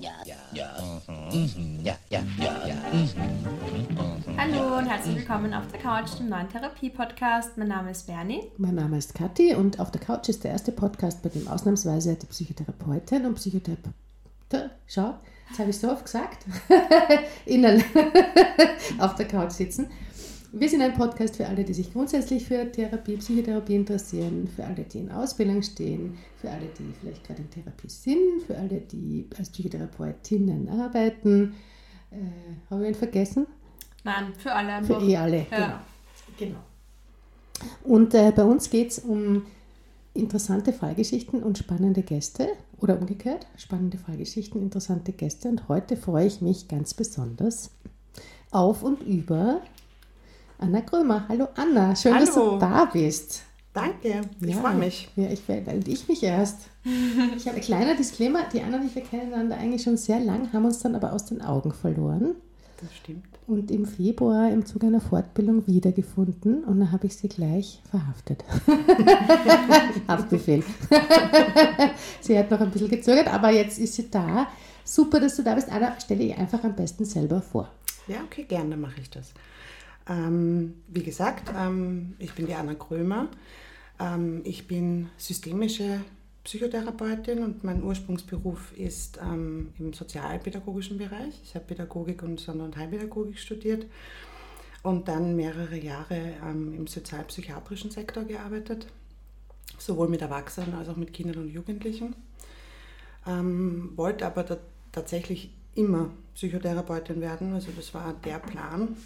ja, ja, ja, mhm. ja, ja, ja, ja. Mhm. Hallo und herzlich willkommen auf der Couch, dem neuen Therapie-Podcast. Mein Name ist Bernie. Mein Name ist Kathi und auf der Couch ist der erste Podcast, bei dem ausnahmsweise die Psychotherapeutin und Psychotherapeut. Schau, das habe ich so oft gesagt. Innen auf der Couch sitzen. Wir sind ein Podcast für alle, die sich grundsätzlich für Therapie, Psychotherapie interessieren, für alle, die in Ausbildung stehen, für alle, die vielleicht gerade in Therapie sind, für alle, die als Psychotherapeutinnen arbeiten. Äh, Habe ich einen vergessen? Nein, für alle einfach. Für eh alle, ja. genau. genau. Und äh, bei uns geht es um interessante Fallgeschichten und spannende Gäste oder umgekehrt, spannende Fallgeschichten, interessante Gäste. Und heute freue ich mich ganz besonders auf und über Anna Krömer. Hallo Anna, schön, Hallo. dass du da bist. Danke, ich ja, freue mich. Ja, ich, ich mich erst. Ich habe ein kleiner Disclaimer, die Anna und ich, wir kennen einander eigentlich schon sehr lang, haben uns dann aber aus den Augen verloren. Das stimmt. Und im Februar im Zuge einer Fortbildung wiedergefunden und dann habe ich sie gleich verhaftet. Haftbefehl. sie hat noch ein bisschen gezögert, aber jetzt ist sie da. Super, dass du da bist. Anna, stelle ich einfach am besten selber vor. Ja, okay, gerne mache ich das. Ähm, wie gesagt, ähm, ich bin die Anna Krömer. Ähm, ich bin systemische Psychotherapeutin und mein Ursprungsberuf ist ähm, im sozialpädagogischen Bereich. Ich habe Pädagogik und Sonder- und Heilpädagogik studiert und dann mehrere Jahre ähm, im sozialpsychiatrischen Sektor gearbeitet, sowohl mit Erwachsenen als auch mit Kindern und Jugendlichen. Ähm, wollte aber tatsächlich immer Psychotherapeutin werden, also das war der Plan.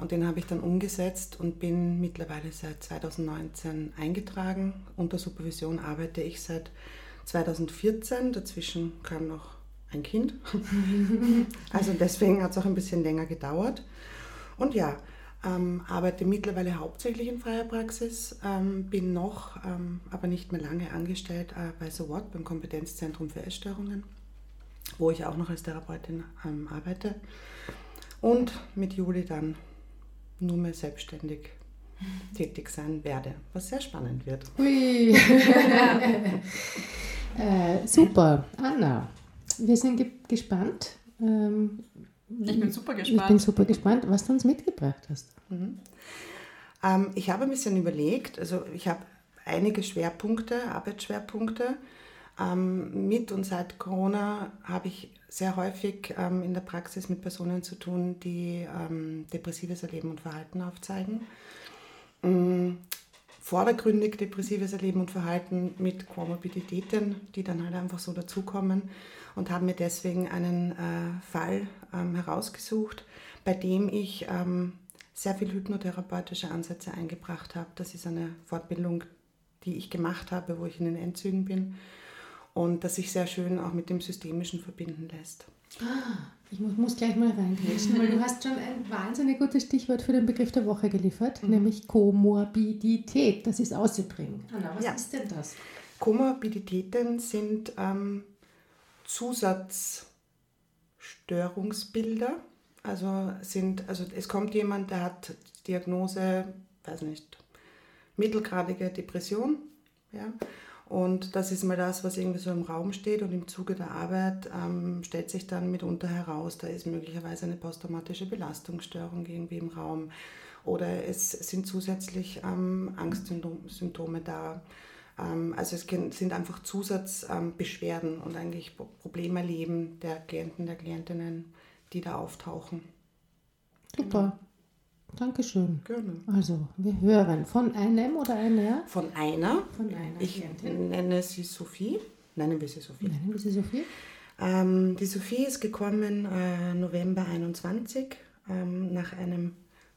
Und den habe ich dann umgesetzt und bin mittlerweile seit 2019 eingetragen. Unter Supervision arbeite ich seit 2014. Dazwischen kam noch ein Kind. also deswegen hat es auch ein bisschen länger gedauert. Und ja, ähm, arbeite mittlerweile hauptsächlich in freier Praxis, ähm, bin noch, ähm, aber nicht mehr lange angestellt äh, bei So What, beim Kompetenzzentrum für Essstörungen, wo ich auch noch als Therapeutin ähm, arbeite. Und mit Juli dann nur mehr selbstständig tätig sein werde, was sehr spannend wird. Hui. äh, super, Anna. Wir sind ge gespannt. Ähm, ich bin super gespannt. Ich bin super gespannt, was du uns mitgebracht hast. Mhm. Ähm, ich habe ein bisschen überlegt, also ich habe einige Schwerpunkte, Arbeitsschwerpunkte. Ähm, mit und seit Corona habe ich sehr häufig ähm, in der Praxis mit Personen zu tun, die ähm, depressives Erleben und Verhalten aufzeigen. Ähm, vordergründig depressives Erleben und Verhalten mit Komorbiditäten, die dann halt einfach so dazukommen und haben mir deswegen einen äh, Fall ähm, herausgesucht, bei dem ich ähm, sehr viel hypnotherapeutische Ansätze eingebracht habe. Das ist eine Fortbildung, die ich gemacht habe, wo ich in den Endzügen bin und das sich sehr schön auch mit dem Systemischen verbinden lässt. Ah, ich muss, muss gleich mal reingrätschen, weil du hast schon ein wahnsinnig gutes Stichwort für den Begriff der Woche geliefert, mhm. nämlich Komorbidität. Das ist auszubringen. Anna, was ja. ist denn das? Komorbiditäten sind ähm, Zusatzstörungsbilder. Also sind, also es kommt jemand, der hat Diagnose, weiß nicht, mittelgradige Depression, ja, und das ist mal das, was irgendwie so im Raum steht und im Zuge der Arbeit ähm, stellt sich dann mitunter heraus, da ist möglicherweise eine posttraumatische Belastungsstörung irgendwie im Raum oder es sind zusätzlich ähm, Angstsymptome da. Ähm, also es sind einfach Zusatzbeschwerden und eigentlich Problemerleben der Klienten, der Klientinnen, die da auftauchen. Super. Dankeschön. Gerne. Also, wir hören von einem oder einer? Von einer. Von einer. Ich Klientin. nenne sie Sophie. Nennen wir sie Sophie. Nennen wir sie Sophie. Ähm, die Sophie ist gekommen äh, November 21 ähm, nach einem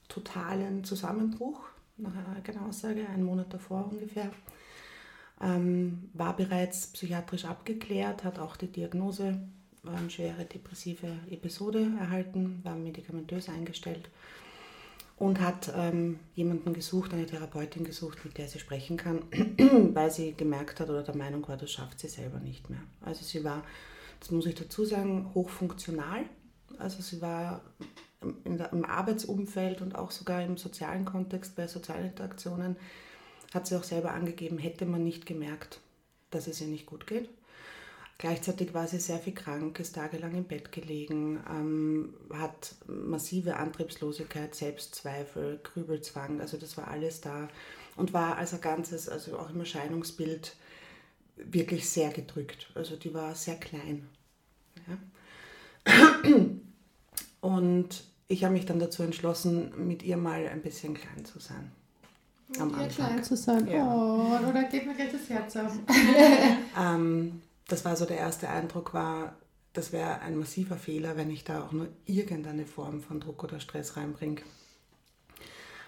totalen Zusammenbruch, nach einer Aussage, einen Monat davor ungefähr. Ähm, war bereits psychiatrisch abgeklärt, hat auch die Diagnose, war eine schwere depressive Episode erhalten, war medikamentös eingestellt und hat ähm, jemanden gesucht, eine Therapeutin gesucht, mit der sie sprechen kann, weil sie gemerkt hat oder der Meinung war, das schafft sie selber nicht mehr. Also sie war, das muss ich dazu sagen, hochfunktional. Also sie war der, im Arbeitsumfeld und auch sogar im sozialen Kontext bei sozialen Interaktionen, hat sie auch selber angegeben, hätte man nicht gemerkt, dass es ihr nicht gut geht. Gleichzeitig war sie sehr viel krank, ist tagelang im Bett gelegen, ähm, hat massive Antriebslosigkeit, Selbstzweifel, Grübelzwang, also das war alles da und war als ein Ganzes, also auch im Erscheinungsbild, wirklich sehr gedrückt. Also die war sehr klein. Ja. Und ich habe mich dann dazu entschlossen, mit ihr mal ein bisschen klein zu sein. Am Anfang. klein zu sein. Ja. Oh, oder geht mir gleich das Herz auf. ähm, das war so der erste Eindruck, war, das wäre ein massiver Fehler, wenn ich da auch nur irgendeine Form von Druck oder Stress reinbringe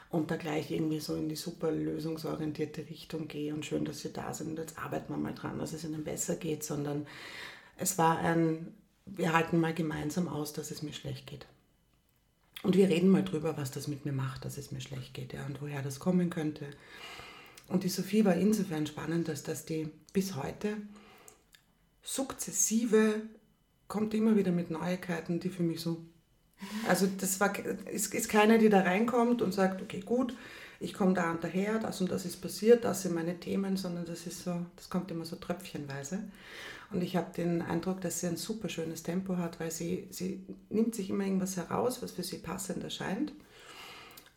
und da gleich irgendwie so in die super lösungsorientierte Richtung gehe und schön, dass sie da sind und jetzt arbeiten wir mal dran, dass es ihnen besser geht, sondern es war ein, wir halten mal gemeinsam aus, dass es mir schlecht geht. Und wir reden mal drüber, was das mit mir macht, dass es mir schlecht geht ja, und woher das kommen könnte. Und die Sophie war insofern spannend, dass, dass die bis heute sukzessive kommt immer wieder mit Neuigkeiten, die für mich so. Also das war, ist, ist keiner, die da reinkommt und sagt, okay, gut, ich komme da und daher, das und das ist passiert, das sind meine Themen, sondern das ist so, das kommt immer so tröpfchenweise. Und ich habe den Eindruck, dass sie ein super schönes Tempo hat, weil sie, sie nimmt sich immer irgendwas heraus, was für sie passend erscheint.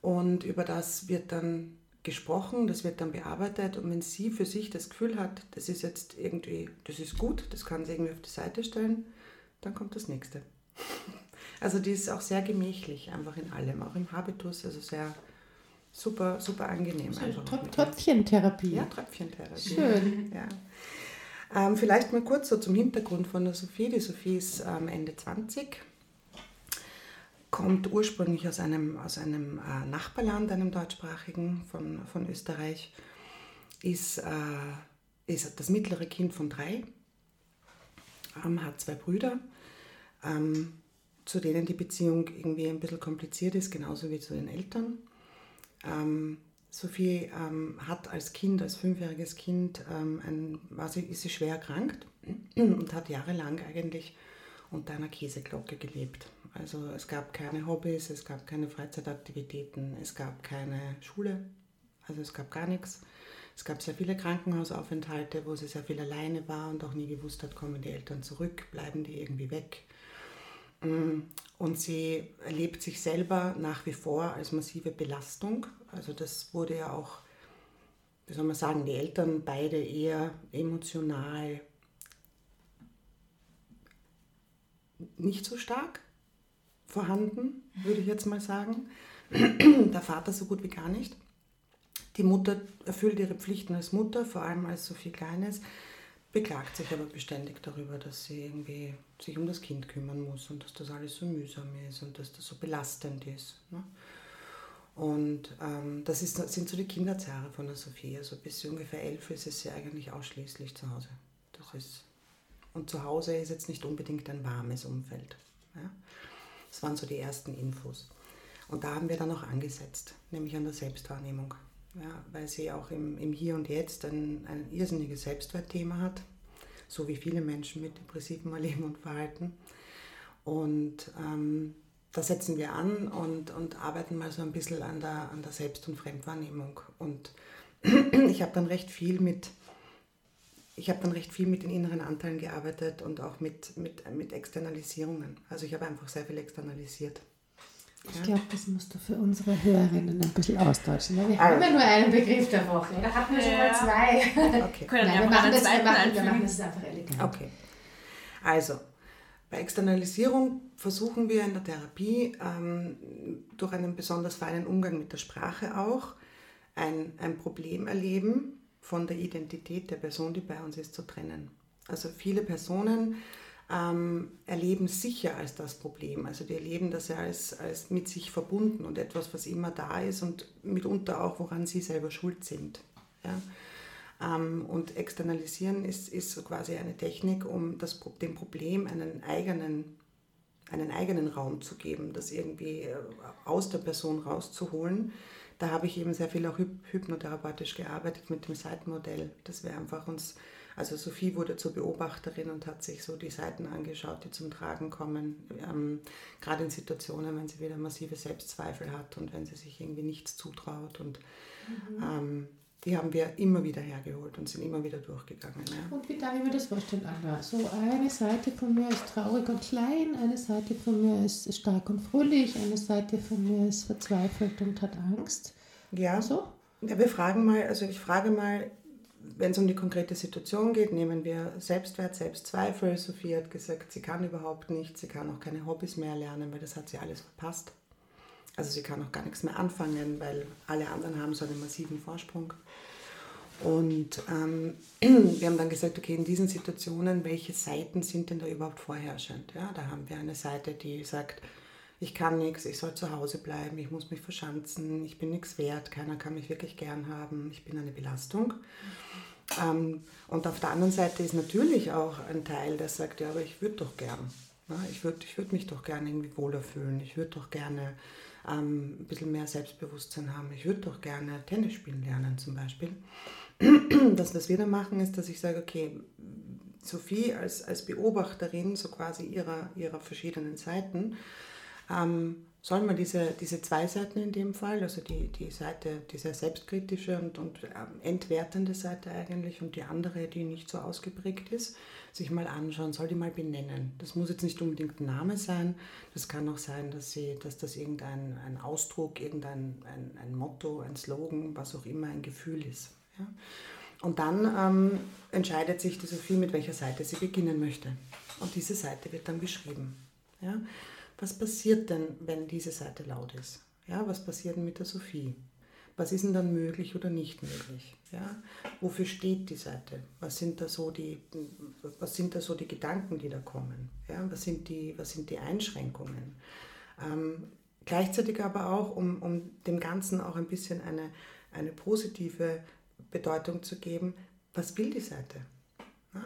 Und über das wird dann gesprochen, das wird dann bearbeitet und wenn sie für sich das Gefühl hat, das ist jetzt irgendwie, das ist gut, das kann sie irgendwie auf die Seite stellen, dann kommt das nächste. Also die ist auch sehr gemächlich, einfach in allem, auch im Habitus, also sehr super, super angenehm. So Tröpfchentherapie. Ja, Tröpfchentherapie. Schön. Ja. Ähm, vielleicht mal kurz so zum Hintergrund von der Sophie. Die Sophie ist ähm, Ende 20, kommt ursprünglich aus einem, aus einem äh, Nachbarland, einem deutschsprachigen von, von Österreich, ist, äh, ist das mittlere Kind von drei, ähm, hat zwei Brüder, ähm, zu denen die Beziehung irgendwie ein bisschen kompliziert ist, genauso wie zu den Eltern. Ähm, Sophie ähm, hat als Kind, als fünfjähriges Kind, ähm, ein, war sie, ist sie schwer erkrankt und hat jahrelang eigentlich unter einer Käseglocke gelebt. Also es gab keine Hobbys, es gab keine Freizeitaktivitäten, es gab keine Schule, also es gab gar nichts. Es gab sehr viele Krankenhausaufenthalte, wo sie sehr viel alleine war und auch nie gewusst hat, kommen die Eltern zurück, bleiben die irgendwie weg. Mm, und sie erlebt sich selber nach wie vor als massive Belastung. Also das wurde ja auch, wie soll man sagen, die Eltern beide eher emotional nicht so stark vorhanden, würde ich jetzt mal sagen. Der Vater so gut wie gar nicht. Die Mutter erfüllt ihre Pflichten als Mutter, vor allem als so viel Kleines, beklagt sich aber beständig darüber, dass sie irgendwie sich um das Kind kümmern muss und dass das alles so mühsam ist und dass das so belastend ist. Ne? Und ähm, das ist, sind so die Kinderzahre von der Sophie. Also bis sie ungefähr elf ist, ist sie eigentlich ausschließlich zu Hause. Das ist, und zu Hause ist jetzt nicht unbedingt ein warmes Umfeld. Ja? Das waren so die ersten Infos. Und da haben wir dann auch angesetzt, nämlich an der Selbstwahrnehmung. Ja, weil sie auch im, im Hier und Jetzt ein, ein irrsinniges Selbstwertthema hat, so wie viele Menschen mit depressivem Erleben und Verhalten. Und ähm, da setzen wir an und, und arbeiten mal so ein bisschen an der, an der Selbst- und Fremdwahrnehmung. Und ich habe dann recht viel mit ich habe dann recht viel mit den inneren Anteilen gearbeitet und auch mit, mit, mit Externalisierungen. Also ich habe einfach sehr viel externalisiert. Ich glaube, das musst du für unsere Hörerinnen ein bisschen austauschen. Ne? Wir also. haben ja nur einen Begriff der Woche. Da hatten wir schon mal zwei. Okay. Nein, wir, machen das, wir, machen, wir machen das einfach elegant. Okay. Also, bei Externalisierung versuchen wir in der Therapie ähm, durch einen besonders feinen Umgang mit der Sprache auch ein, ein Problem erleben, von der Identität der Person, die bei uns ist, zu trennen. Also viele Personen ähm, erleben sicher als das Problem. Also die erleben das ja als, als mit sich verbunden und etwas, was immer da ist und mitunter auch, woran sie selber schuld sind. Ja? Ähm, und externalisieren ist, ist so quasi eine Technik, um das, dem Problem einen eigenen, einen eigenen Raum zu geben, das irgendwie äh, aus der Person rauszuholen da habe ich eben sehr viel auch hypnotherapeutisch gearbeitet mit dem Seitenmodell, dass wir einfach uns, also Sophie wurde zur Beobachterin und hat sich so die Seiten angeschaut, die zum Tragen kommen, ähm, gerade in Situationen, wenn sie wieder massive Selbstzweifel hat und wenn sie sich irgendwie nichts zutraut und mhm. ähm, die haben wir immer wieder hergeholt und sind immer wieder durchgegangen. Ja. Und wie darf ich mir das vorstellen, Anna? So eine Seite von mir ist traurig und klein, eine Seite von mir ist stark und fröhlich, eine Seite von mir ist verzweifelt und hat Angst. Ja. So? Ja, wir fragen mal, also ich frage mal, wenn es um die konkrete Situation geht, nehmen wir Selbstwert, Selbstzweifel. Sophie hat gesagt, sie kann überhaupt nichts, sie kann auch keine Hobbys mehr lernen, weil das hat sie alles verpasst. Also sie kann auch gar nichts mehr anfangen, weil alle anderen haben so einen massiven Vorsprung. Und ähm, wir haben dann gesagt, okay, in diesen Situationen, welche Seiten sind denn da überhaupt vorherrschend? Ja, da haben wir eine Seite, die sagt, ich kann nichts, ich soll zu Hause bleiben, ich muss mich verschanzen, ich bin nichts wert, keiner kann mich wirklich gern haben, ich bin eine Belastung. Ähm, und auf der anderen Seite ist natürlich auch ein Teil, der sagt, ja, aber ich würde doch gern. Ja, ich würde ich würd mich doch gerne irgendwie wohler fühlen, ich würde doch gerne ähm, ein bisschen mehr Selbstbewusstsein haben. Ich würde doch gerne Tennis spielen lernen zum Beispiel. Das, was wir dann machen, ist, dass ich sage, okay, Sophie als, als Beobachterin so quasi ihrer, ihrer verschiedenen Seiten ähm, soll man diese, diese zwei Seiten in dem Fall, also die, die Seite, diese selbstkritische und, und ähm, entwertende Seite eigentlich und die andere, die nicht so ausgeprägt ist, sich mal anschauen, soll die mal benennen. Das muss jetzt nicht unbedingt ein Name sein, das kann auch sein, dass, sie, dass das irgendein ein Ausdruck, irgendein ein, ein Motto, ein Slogan, was auch immer ein Gefühl ist. Ja? Und dann ähm, entscheidet sich die Sophie, mit welcher Seite sie beginnen möchte. Und diese Seite wird dann beschrieben. Ja? Was passiert denn, wenn diese Seite laut ist? Ja, was passiert denn mit der Sophie? Was ist denn dann möglich oder nicht möglich? Ja, wofür steht die Seite? Was sind da so die, was sind da so die Gedanken, die da kommen? Ja, was, sind die, was sind die Einschränkungen? Ähm, gleichzeitig aber auch, um, um dem Ganzen auch ein bisschen eine, eine positive Bedeutung zu geben, was will die Seite?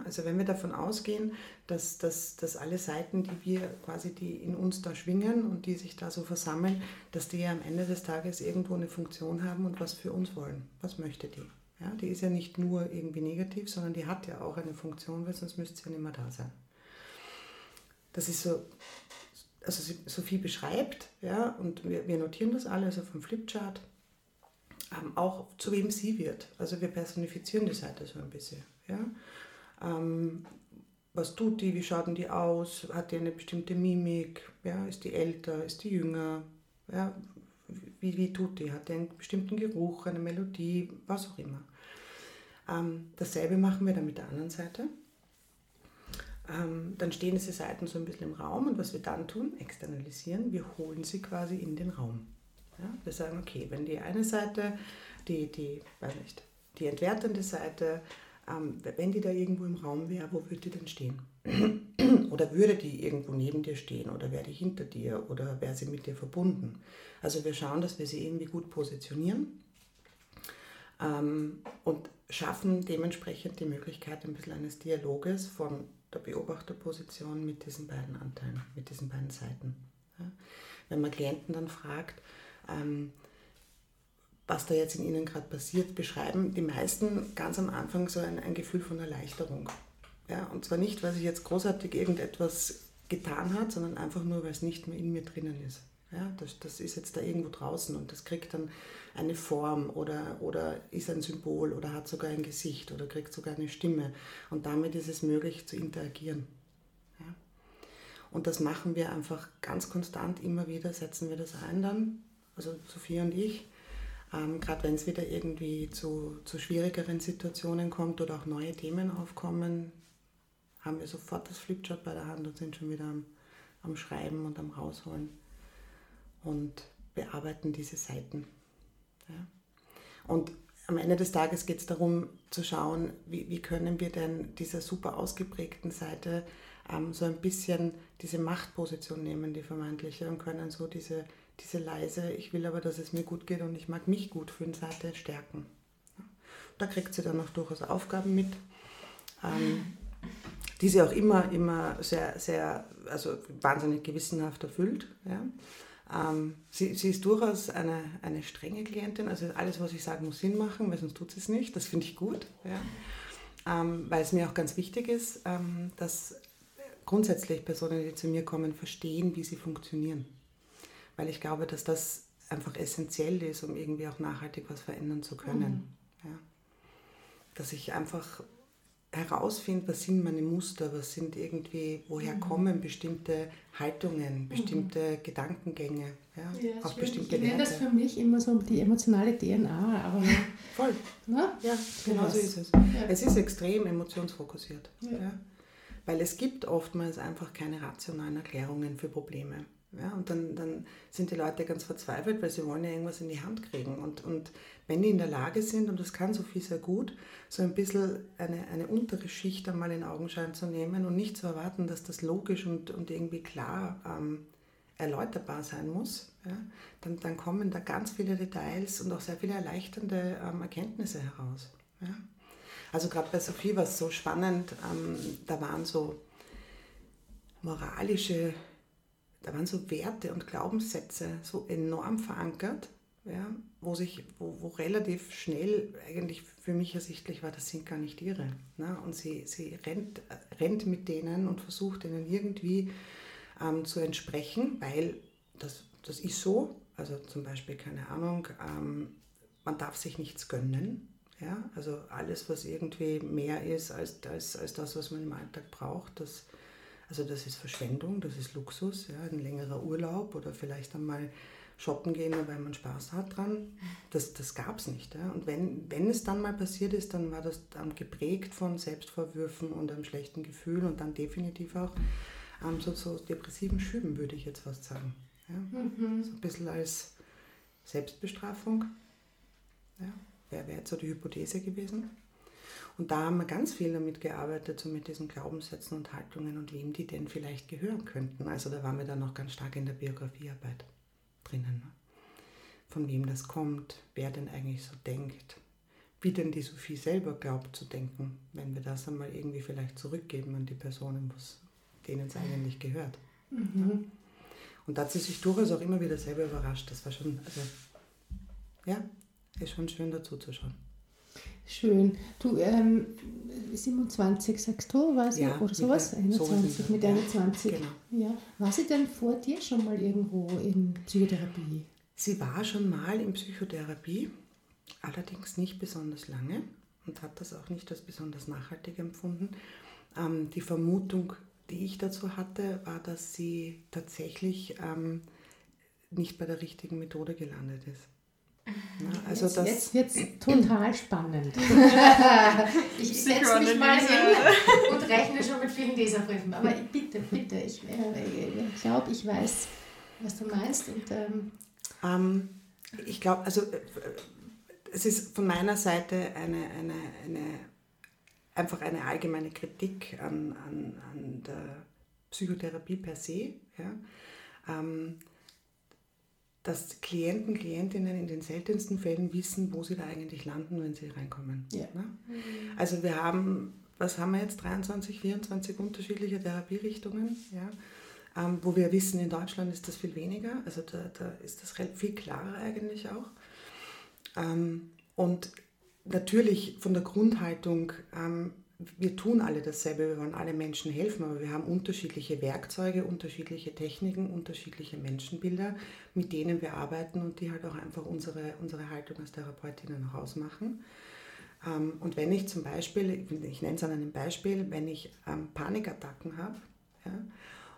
Also wenn wir davon ausgehen, dass, dass, dass alle Seiten, die wir quasi, die in uns da schwingen und die sich da so versammeln, dass die ja am Ende des Tages irgendwo eine Funktion haben und was für uns wollen. Was möchte die? Ja, die ist ja nicht nur irgendwie negativ, sondern die hat ja auch eine Funktion, weil sonst müsste sie ja nicht mehr da sein. Das ist so, also Sophie beschreibt, ja, und wir, wir notieren das alle, also vom Flipchart, ähm, auch zu wem sie wird. Also wir personifizieren die Seite so ein bisschen. Ja. Ähm, was tut die, wie schaut die aus, hat die eine bestimmte Mimik, ja, ist die älter, ist die jünger, ja, wie, wie tut die, hat die einen bestimmten Geruch, eine Melodie, was auch immer. Ähm, dasselbe machen wir dann mit der anderen Seite. Ähm, dann stehen diese Seiten so ein bisschen im Raum und was wir dann tun, externalisieren, wir holen sie quasi in den Raum. Ja, wir sagen, okay, wenn die eine Seite, die, die, weiß nicht, die entwertende Seite ähm, wenn die da irgendwo im Raum wäre, wo würde die denn stehen? oder würde die irgendwo neben dir stehen oder wäre die hinter dir oder wäre sie mit dir verbunden? Also wir schauen, dass wir sie irgendwie gut positionieren ähm, und schaffen dementsprechend die Möglichkeit ein bisschen eines Dialoges von der Beobachterposition mit diesen beiden Anteilen, mit diesen beiden Seiten. Ja? Wenn man Klienten dann fragt, ähm, was da jetzt in ihnen gerade passiert, beschreiben die meisten ganz am Anfang so ein, ein Gefühl von Erleichterung. Ja, und zwar nicht, weil sich jetzt großartig irgendetwas getan hat, sondern einfach nur, weil es nicht mehr in mir drinnen ist. Ja, das, das ist jetzt da irgendwo draußen und das kriegt dann eine Form oder, oder ist ein Symbol oder hat sogar ein Gesicht oder kriegt sogar eine Stimme. Und damit ist es möglich zu interagieren. Ja. Und das machen wir einfach ganz konstant immer wieder, setzen wir das ein dann, also Sophie und ich, ähm, Gerade wenn es wieder irgendwie zu, zu schwierigeren Situationen kommt oder auch neue Themen aufkommen, haben wir sofort das Flipchart bei der Hand und sind schon wieder am, am Schreiben und am Rausholen und bearbeiten diese Seiten. Ja. Und am Ende des Tages geht es darum zu schauen, wie, wie, können wir denn dieser super ausgeprägten Seite ähm, so ein bisschen diese Machtposition nehmen, die vermeintliche, und können so diese diese leise, ich will aber, dass es mir gut geht und ich mag mich gut fühlen, Seite stärken. Da kriegt sie dann auch durchaus Aufgaben mit, ähm, die sie auch immer, immer sehr, sehr, also wahnsinnig gewissenhaft erfüllt. Ja. Ähm, sie, sie ist durchaus eine, eine strenge Klientin, also alles, was ich sage, muss Sinn machen, weil sonst tut sie es nicht. Das finde ich gut, ja. ähm, weil es mir auch ganz wichtig ist, ähm, dass grundsätzlich Personen, die zu mir kommen, verstehen, wie sie funktionieren weil ich glaube, dass das einfach essentiell ist, um irgendwie auch nachhaltig was verändern zu können. Mhm. Ja. dass ich einfach herausfinde, was sind meine Muster, was sind irgendwie, woher mhm. kommen bestimmte Haltungen, bestimmte mhm. Gedankengänge, ja, ja auch bestimmte Ich nenne das für mich immer so die emotionale DNA, aber voll, na? ja, genau so ist es. Ja. Es ist extrem emotionsfokussiert, ja. ja. weil es gibt oftmals einfach keine rationalen Erklärungen für Probleme. Ja, und dann, dann sind die Leute ganz verzweifelt, weil sie wollen ja irgendwas in die Hand kriegen. Und, und wenn die in der Lage sind, und das kann Sophie sehr gut, so ein bisschen eine, eine untere Schicht einmal in Augenschein zu nehmen und nicht zu erwarten, dass das logisch und, und irgendwie klar ähm, erläuterbar sein muss, ja, dann, dann kommen da ganz viele Details und auch sehr viele erleichternde ähm, Erkenntnisse heraus. Ja. Also gerade bei Sophie war es so spannend, ähm, da waren so moralische da waren so Werte und Glaubenssätze so enorm verankert, ja, wo, sich, wo, wo relativ schnell eigentlich für mich ersichtlich war, das sind gar nicht ihre. Ne? Und sie, sie rennt, rennt mit denen und versucht ihnen irgendwie ähm, zu entsprechen, weil das, das ist so. Also zum Beispiel, keine Ahnung, ähm, man darf sich nichts gönnen. Ja? Also alles, was irgendwie mehr ist als, als, als das, was man im Alltag braucht, das also das ist Verschwendung, das ist Luxus, ja, ein längerer Urlaub oder vielleicht einmal shoppen gehen, weil man Spaß hat dran. Das, das gab es nicht. Ja. Und wenn, wenn es dann mal passiert ist, dann war das dann geprägt von Selbstvorwürfen und einem schlechten Gefühl und dann definitiv auch ähm, so, so depressiven Schüben, würde ich jetzt fast sagen. Ja. Mhm. So ein bisschen als Selbstbestrafung. Ja. Wäre wär jetzt so die Hypothese gewesen. Und da haben wir ganz viel damit gearbeitet, so mit diesen Glaubenssätzen und Haltungen und wem die denn vielleicht gehören könnten. Also da waren wir dann noch ganz stark in der Biografiearbeit drinnen. Ne? Von wem das kommt, wer denn eigentlich so denkt, wie denn die Sophie selber glaubt zu denken, wenn wir das einmal irgendwie vielleicht zurückgeben an die Personen, denen es eigentlich gehört. Mhm. Und da hat sie sich durchaus auch immer wieder selber überrascht. Das war schon, also ja, ist schon schön dazu zu schauen. Schön. Du, ähm, 27 sagst du, war sie? Ja, oder sowas? 21, mit 21. Genau. Ja. War sie denn vor dir schon mal irgendwo in Psychotherapie? Sie war schon mal in Psychotherapie, allerdings nicht besonders lange und hat das auch nicht als besonders nachhaltig empfunden. Ähm, die Vermutung, die ich dazu hatte, war, dass sie tatsächlich ähm, nicht bei der richtigen Methode gelandet ist. Also jetzt, das jetzt wird es total spannend. ich setze mich mal hin und rechne schon mit vielen Leserbriefen. Aber bitte, bitte, ich, äh, ich glaube, ich weiß, was du meinst. Und, ähm, ähm, ich glaube, also äh, es ist von meiner Seite eine, eine, eine, einfach eine allgemeine Kritik an, an, an der Psychotherapie per se. Ja. Ähm, dass Klienten, Klientinnen in den seltensten Fällen wissen, wo sie da eigentlich landen, wenn sie reinkommen. Ja. Ne? Also wir haben, was haben wir jetzt, 23, 24 unterschiedliche Therapierichtungen, ja? Ähm, wo wir wissen, in Deutschland ist das viel weniger, also da, da ist das viel klarer eigentlich auch. Ähm, und natürlich von der Grundhaltung ähm, wir tun alle dasselbe, wir wollen alle Menschen helfen, aber wir haben unterschiedliche Werkzeuge, unterschiedliche Techniken, unterschiedliche Menschenbilder, mit denen wir arbeiten und die halt auch einfach unsere, unsere Haltung als Therapeutinnen auch ausmachen. Ähm, und wenn ich zum Beispiel, ich nenne es an einem Beispiel, wenn ich ähm, Panikattacken habe ja,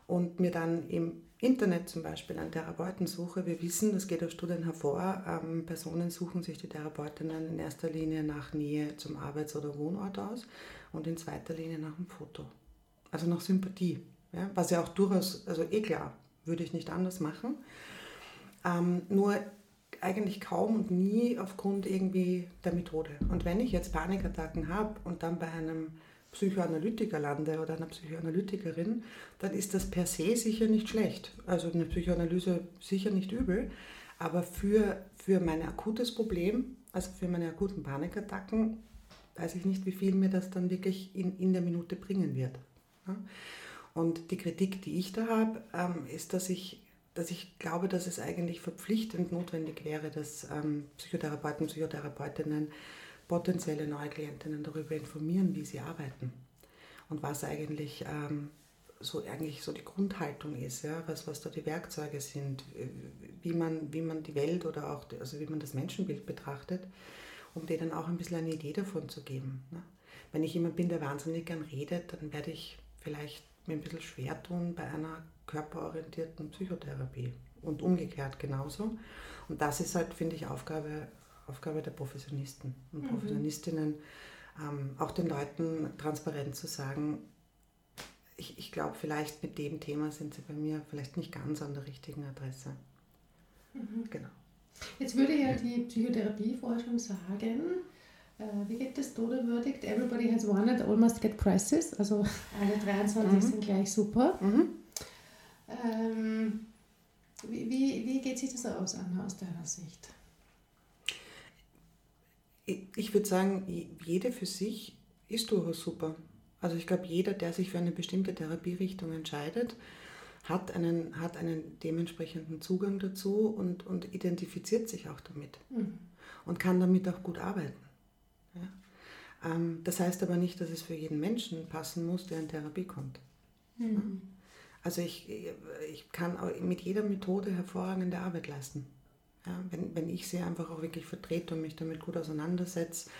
und mir dann im Internet zum Beispiel einen Therapeuten suche, wir wissen, das geht aus Studien hervor, ähm, Personen suchen sich die Therapeutinnen in erster Linie nach Nähe zum Arbeits- oder Wohnort aus und in zweiter Linie nach dem Foto. Also nach Sympathie. Ja? Was ja auch durchaus, also eh klar, würde ich nicht anders machen. Ähm, nur eigentlich kaum und nie aufgrund irgendwie der Methode. Und wenn ich jetzt Panikattacken habe und dann bei einem Psychoanalytiker lande oder einer Psychoanalytikerin, dann ist das per se sicher nicht schlecht. Also eine Psychoanalyse sicher nicht übel. Aber für, für mein akutes Problem, also für meine akuten Panikattacken, weiß ich nicht, wie viel mir das dann wirklich in, in der Minute bringen wird. Und die Kritik, die ich da habe, ähm, ist, dass ich, dass ich glaube, dass es eigentlich verpflichtend notwendig wäre, dass ähm, Psychotherapeuten, Psychotherapeutinnen potenzielle neue Klientinnen darüber informieren, wie sie arbeiten. Und was eigentlich ähm, so eigentlich so die Grundhaltung ist, ja, was, was da die Werkzeuge sind, wie man, wie man die Welt oder auch also wie man das Menschenbild betrachtet um denen auch ein bisschen eine Idee davon zu geben. Ne? Wenn ich jemand bin, der wahnsinnig gern redet, dann werde ich vielleicht mir ein bisschen schwer tun bei einer körperorientierten Psychotherapie und umgekehrt genauso. Und das ist halt, finde ich, Aufgabe, Aufgabe der Professionisten und mhm. Professionistinnen, ähm, auch den Leuten transparent zu sagen, ich, ich glaube, vielleicht mit dem Thema sind sie bei mir vielleicht nicht ganz an der richtigen Adresse. Mhm. Genau. Jetzt würde ja die Psychotherapieforschung sagen, äh, wie geht das Tode-Verdict? Everybody has one and all must get prices. Also alle 23 mhm. sind gleich super. Mhm. Ähm, wie, wie, wie geht sich das aus, Anna, aus deiner Sicht? Ich würde sagen, jede für sich ist durchaus super. Also ich glaube, jeder, der sich für eine bestimmte Therapierichtung entscheidet, hat einen, hat einen dementsprechenden Zugang dazu und, und identifiziert sich auch damit mhm. und kann damit auch gut arbeiten. Ja? Ähm, das heißt aber nicht, dass es für jeden Menschen passen muss, der in Therapie kommt. Mhm. Ja? Also ich, ich kann mit jeder Methode hervorragende Arbeit leisten. Ja, wenn, wenn ich sie einfach auch wirklich vertrete und mich damit gut auseinandersetze.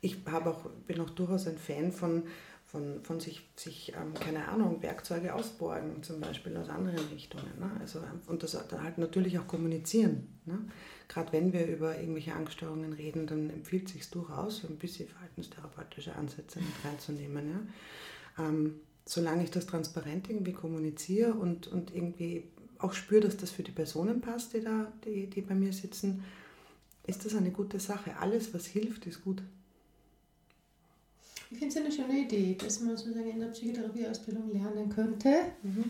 Ich habe auch, bin auch durchaus ein Fan von, von, von sich, sich ähm, keine Ahnung, Werkzeuge ausborgen, zum Beispiel aus anderen Richtungen. Ne? Also, und das halt natürlich auch kommunizieren. Ne? Gerade wenn wir über irgendwelche Angststörungen reden, dann empfiehlt es sich durchaus, ein bisschen verhaltenstherapeutische Ansätze mit reinzunehmen. Ja? Ähm, solange ich das transparent irgendwie kommuniziere und, und irgendwie auch spüre, dass das für die Personen passt, die, da, die, die bei mir sitzen, ist das eine gute Sache. Alles, was hilft, ist gut. Ich finde es eine schöne Idee, dass man sozusagen in der Psychotherapieausbildung lernen könnte, mhm.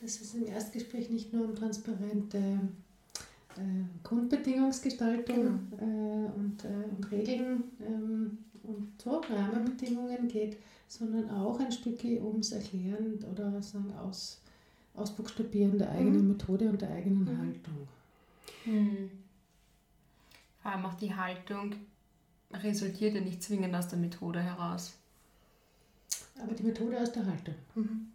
dass es im Erstgespräch nicht nur um transparente äh, Grundbedingungsgestaltung genau. äh, und, äh, und Regeln ähm, und so Rahmenbedingungen geht, sondern auch ein Stück ums Erklären oder sagen aus, Ausbuchstabieren der eigenen mhm. Methode und der eigenen mhm. Haltung. Mhm. Vor allem auch die Haltung resultiert ja nicht zwingend aus der Methode heraus. Aber die Methode aus der Haltung. Mhm.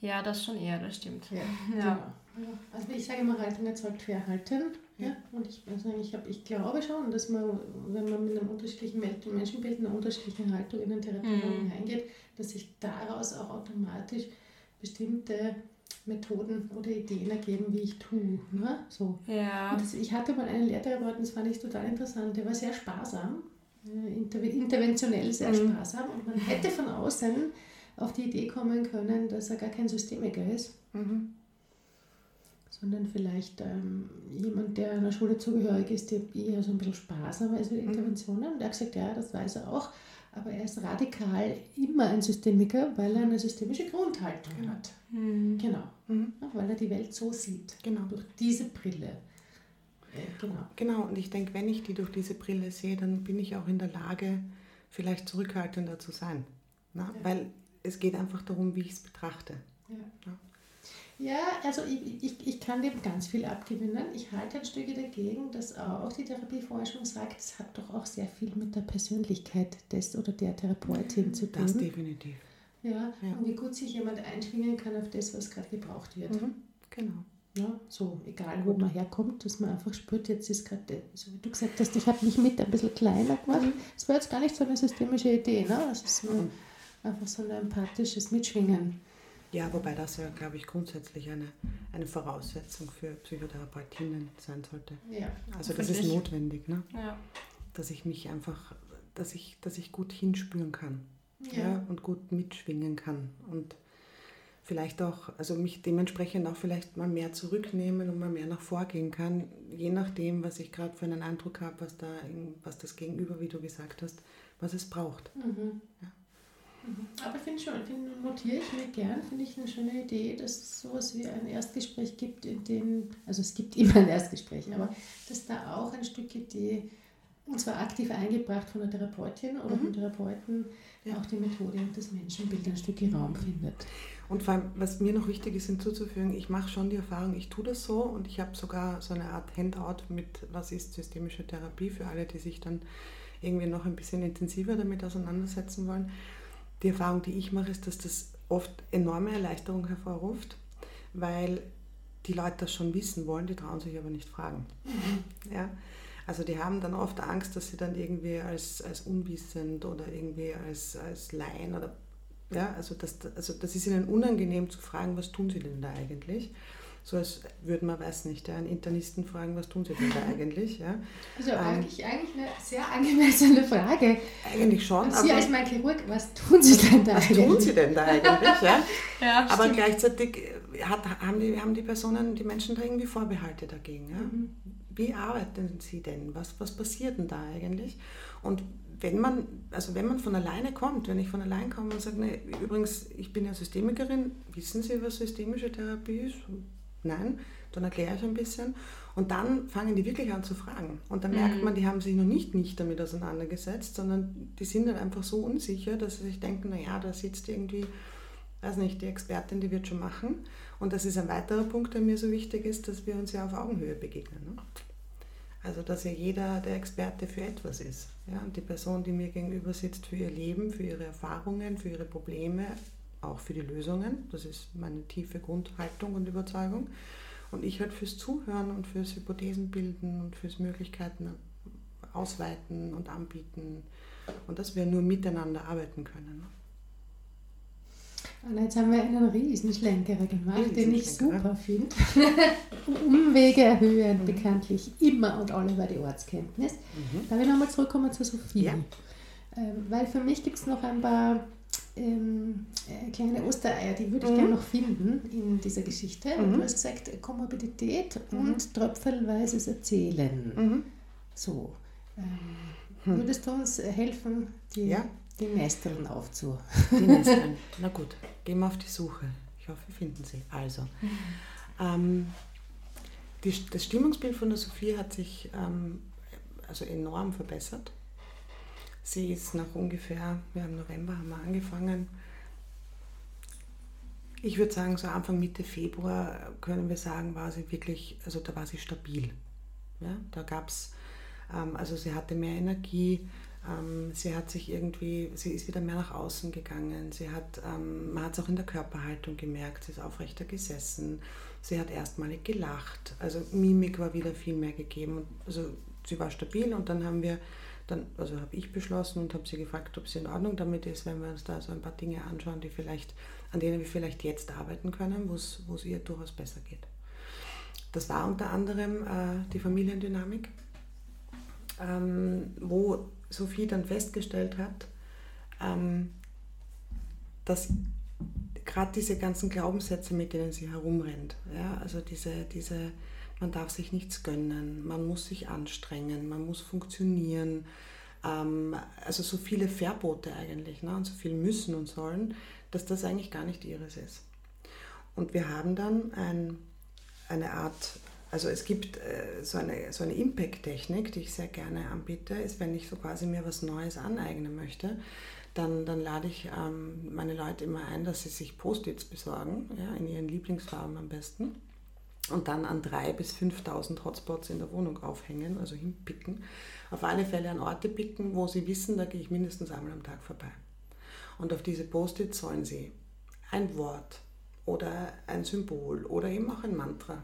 Ja, das schon eher, das stimmt. Ja, ja. Genau. Also ich sage immer, Haltung erzeugt Verhalten. Ja. Und ich, also ich, hab, ich glaube schon, dass man, wenn man mit einem unterschiedlichen Menschenbild, einer unterschiedlichen Haltung in den Therapieraum mhm. hineingeht, dass sich daraus auch automatisch bestimmte Methoden oder Ideen ergeben, wie ich tue. Ne? So. Ja. Das, ich hatte mal einen Lehrtherapeuten, das fand ich total interessant, der war sehr sparsam interventionell sehr mhm. sparsam und man hätte von außen auf die Idee kommen können, dass er gar kein Systemiker ist, mhm. sondern vielleicht ähm, jemand, der einer Schule zugehörig ist, der eher so ein bisschen sparsamer ist mit mhm. Interventionen. Und er hat gesagt, ja, das weiß er auch, aber er ist radikal immer ein Systemiker, weil er eine systemische Grundhaltung genau. hat. Mhm. Genau, mhm. Ja, weil er die Welt so sieht, genau. durch diese Brille. Genau. Genau, und ich denke, wenn ich die durch diese Brille sehe, dann bin ich auch in der Lage, vielleicht zurückhaltender zu sein. Ja. Weil es geht einfach darum, wie ich es betrachte. Ja. ja. Ja, also ich, ich, ich kann dem ganz viel abgewinnen. Ich halte ein Stück dagegen, dass auch die Therapieforschung sagt, es hat doch auch sehr viel mit der Persönlichkeit des oder der Therapeutin zu tun. Das definitiv. Ja, ja. und wie gut sich jemand einschwingen kann auf das, was gerade gebraucht wird. Mhm, genau. Ja, so, egal wo man herkommt, dass man einfach spürt, jetzt ist gerade, so wie du gesagt hast, ich habe mich mit ein bisschen kleiner gemacht. Mhm. Das war jetzt gar nicht so eine systemische Idee, ne? Das ist nur einfach so ein empathisches Mitschwingen. Ja, wobei das ja, glaube ich, grundsätzlich eine, eine Voraussetzung für Psychotherapeutinnen sein sollte. Ja, also das ist notwendig, ne? Ja. Dass ich mich einfach, dass ich, dass ich gut hinspüren kann. Ja. ja. und gut mitschwingen kann. Und vielleicht auch, also mich dementsprechend auch vielleicht mal mehr zurücknehmen und mal mehr nach vorgehen kann, je nachdem, was ich gerade für einen Eindruck habe, was da, was das Gegenüber, wie du gesagt hast, was es braucht. Mhm. Ja. Mhm. Aber ich finde schon, find, notiere ich mir gern, finde ich eine schöne Idee, dass es sowas wie ein Erstgespräch gibt, in dem, also es gibt immer ein Erstgespräch, aber dass da auch ein Stück Idee, und zwar aktiv eingebracht von der Therapeutin oder mhm. vom Therapeuten, ja. auch die Methode und das Menschenbild ein Stück Raum findet. Und vor allem, was mir noch wichtig ist hinzuzufügen, ich mache schon die Erfahrung, ich tue das so und ich habe sogar so eine Art Handout mit, was ist systemische Therapie für alle, die sich dann irgendwie noch ein bisschen intensiver damit auseinandersetzen wollen. Die Erfahrung, die ich mache, ist, dass das oft enorme Erleichterung hervorruft, weil die Leute das schon wissen wollen, die trauen sich aber nicht fragen. Mhm. Ja? Also die haben dann oft Angst, dass sie dann irgendwie als, als unwissend oder irgendwie als, als Laien oder ja, also das, also das ist ihnen unangenehm zu fragen, was tun sie denn da eigentlich? So als würde man, weiß nicht, einen Internisten fragen, was tun sie denn da eigentlich? Ja? Also ähm, eigentlich, eigentlich eine sehr angemessene Frage. Eigentlich schon. Sie als mein Chirurg, was tun Sie denn da was eigentlich? Was tun Sie denn da eigentlich? Ja? ja aber gleichzeitig hat, haben, die, haben die Personen, die Menschen da irgendwie Vorbehalte dagegen. Ja? Mhm. Wie arbeiten sie denn? Was, was passiert denn da eigentlich? Und wenn man, also wenn man von alleine kommt, wenn ich von allein komme und sage, nee, übrigens, ich bin ja Systemikerin, wissen Sie, was systemische Therapie ist? Nein, dann erkläre ich ein bisschen. Und dann fangen die wirklich an zu fragen. Und dann merkt mhm. man, die haben sich noch nicht nicht damit auseinandergesetzt, sondern die sind dann einfach so unsicher, dass sie sich denken, naja, da sitzt irgendwie, weiß nicht, die Expertin, die wird schon machen. Und das ist ein weiterer Punkt, der mir so wichtig ist, dass wir uns ja auf Augenhöhe begegnen. Ne? Also dass ja jeder der Experte für etwas ist. Ja? Und die Person, die mir gegenüber sitzt, für ihr Leben, für ihre Erfahrungen, für ihre Probleme, auch für die Lösungen. Das ist meine tiefe Grundhaltung und Überzeugung. Und ich halt fürs Zuhören und fürs Hypothesenbilden und fürs Möglichkeiten ausweiten und anbieten. Und dass wir nur miteinander arbeiten können. Und jetzt haben wir einen Riesenschlenkerer gemacht, den ich super finde. Umwege erhöhen, mhm. bekanntlich immer und alle über die Ortskenntnis. Mhm. Darf ich nochmal zurückkommen zu Sophie? Ja. Ähm, weil für mich gibt es noch ein paar ähm, äh, kleine Ostereier, die würde ich mhm. gerne noch finden in dieser Geschichte. Mhm. Du hast gesagt, Komorbidität mhm. und tröpfelweises Erzählen. Mhm. So. Ähm, hm. würdest du uns helfen, die ja. Die Nesteln aufzu. Die Nesteln. Na gut, gehen wir auf die Suche. Ich hoffe, wir finden sie. Also, ähm, die, das Stimmungsbild von der Sophie hat sich ähm, also enorm verbessert. Sie ist nach ungefähr, ja, im November haben wir angefangen. Ich würde sagen, so Anfang Mitte Februar können wir sagen, war sie wirklich, also da war sie stabil. Ja, da gab es, ähm, also sie hatte mehr Energie, sie hat sich irgendwie, sie ist wieder mehr nach außen gegangen. Sie hat, ähm, man hat es auch in der Körperhaltung gemerkt, sie ist aufrechter gesessen. Sie hat erstmalig gelacht. Also Mimik war wieder viel mehr gegeben. Also sie war stabil und dann haben wir, dann, also habe ich beschlossen und habe sie gefragt, ob sie in Ordnung damit ist, wenn wir uns da so ein paar Dinge anschauen, die vielleicht, an denen wir vielleicht jetzt arbeiten können, wo es ihr durchaus besser geht. Das war unter anderem äh, die Familiendynamik, ähm, wo Sophie dann festgestellt hat, ähm, dass gerade diese ganzen Glaubenssätze, mit denen sie herumrennt, ja, also diese, diese, man darf sich nichts gönnen, man muss sich anstrengen, man muss funktionieren, ähm, also so viele Verbote eigentlich ne, und so viel müssen und sollen, dass das eigentlich gar nicht ihres ist. Und wir haben dann ein, eine Art also es gibt äh, so eine, so eine Impact-Technik, die ich sehr gerne anbiete, ist, wenn ich so quasi mir was Neues aneignen möchte, dann, dann lade ich ähm, meine Leute immer ein, dass sie sich Post-its besorgen, ja, in ihren Lieblingsfarben am besten, und dann an 3.000 bis 5.000 Hotspots in der Wohnung aufhängen, also hinpicken. Auf alle Fälle an Orte picken, wo sie wissen, da gehe ich mindestens einmal am Tag vorbei. Und auf diese Post-its sollen sie ein Wort oder ein Symbol oder eben auch ein Mantra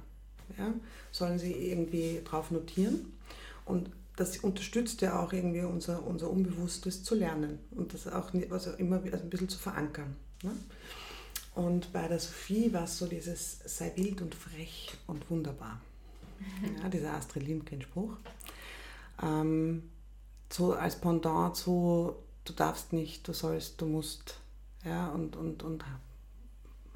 ja, sollen sie irgendwie drauf notieren. Und das unterstützt ja auch irgendwie unser, unser Unbewusstes zu lernen und das auch also immer also ein bisschen zu verankern. Ne? Und bei der Sophie war es so dieses sei wild und frech und wunderbar. Ja, dieser Astrid Lindgren-Spruch. Ähm, so als Pendant zu du darfst nicht, du sollst, du musst. Ja, und, und, und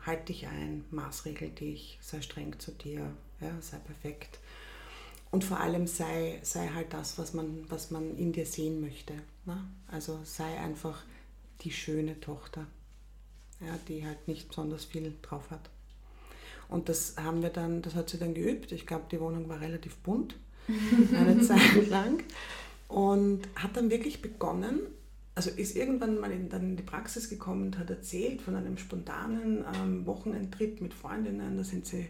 halt dich ein, maßregel dich, sei streng zu dir, ja, sei perfekt. Und vor allem sei, sei halt das, was man, was man in dir sehen möchte. Ne? Also sei einfach die schöne Tochter, ja, die halt nicht besonders viel drauf hat. Und das haben wir dann, das hat sie dann geübt. Ich glaube, die Wohnung war relativ bunt, eine Zeit lang. Und hat dann wirklich begonnen, also ist irgendwann mal in, dann in die Praxis gekommen und hat erzählt von einem spontanen ähm, Wochenendtrip mit Freundinnen. Da sind sie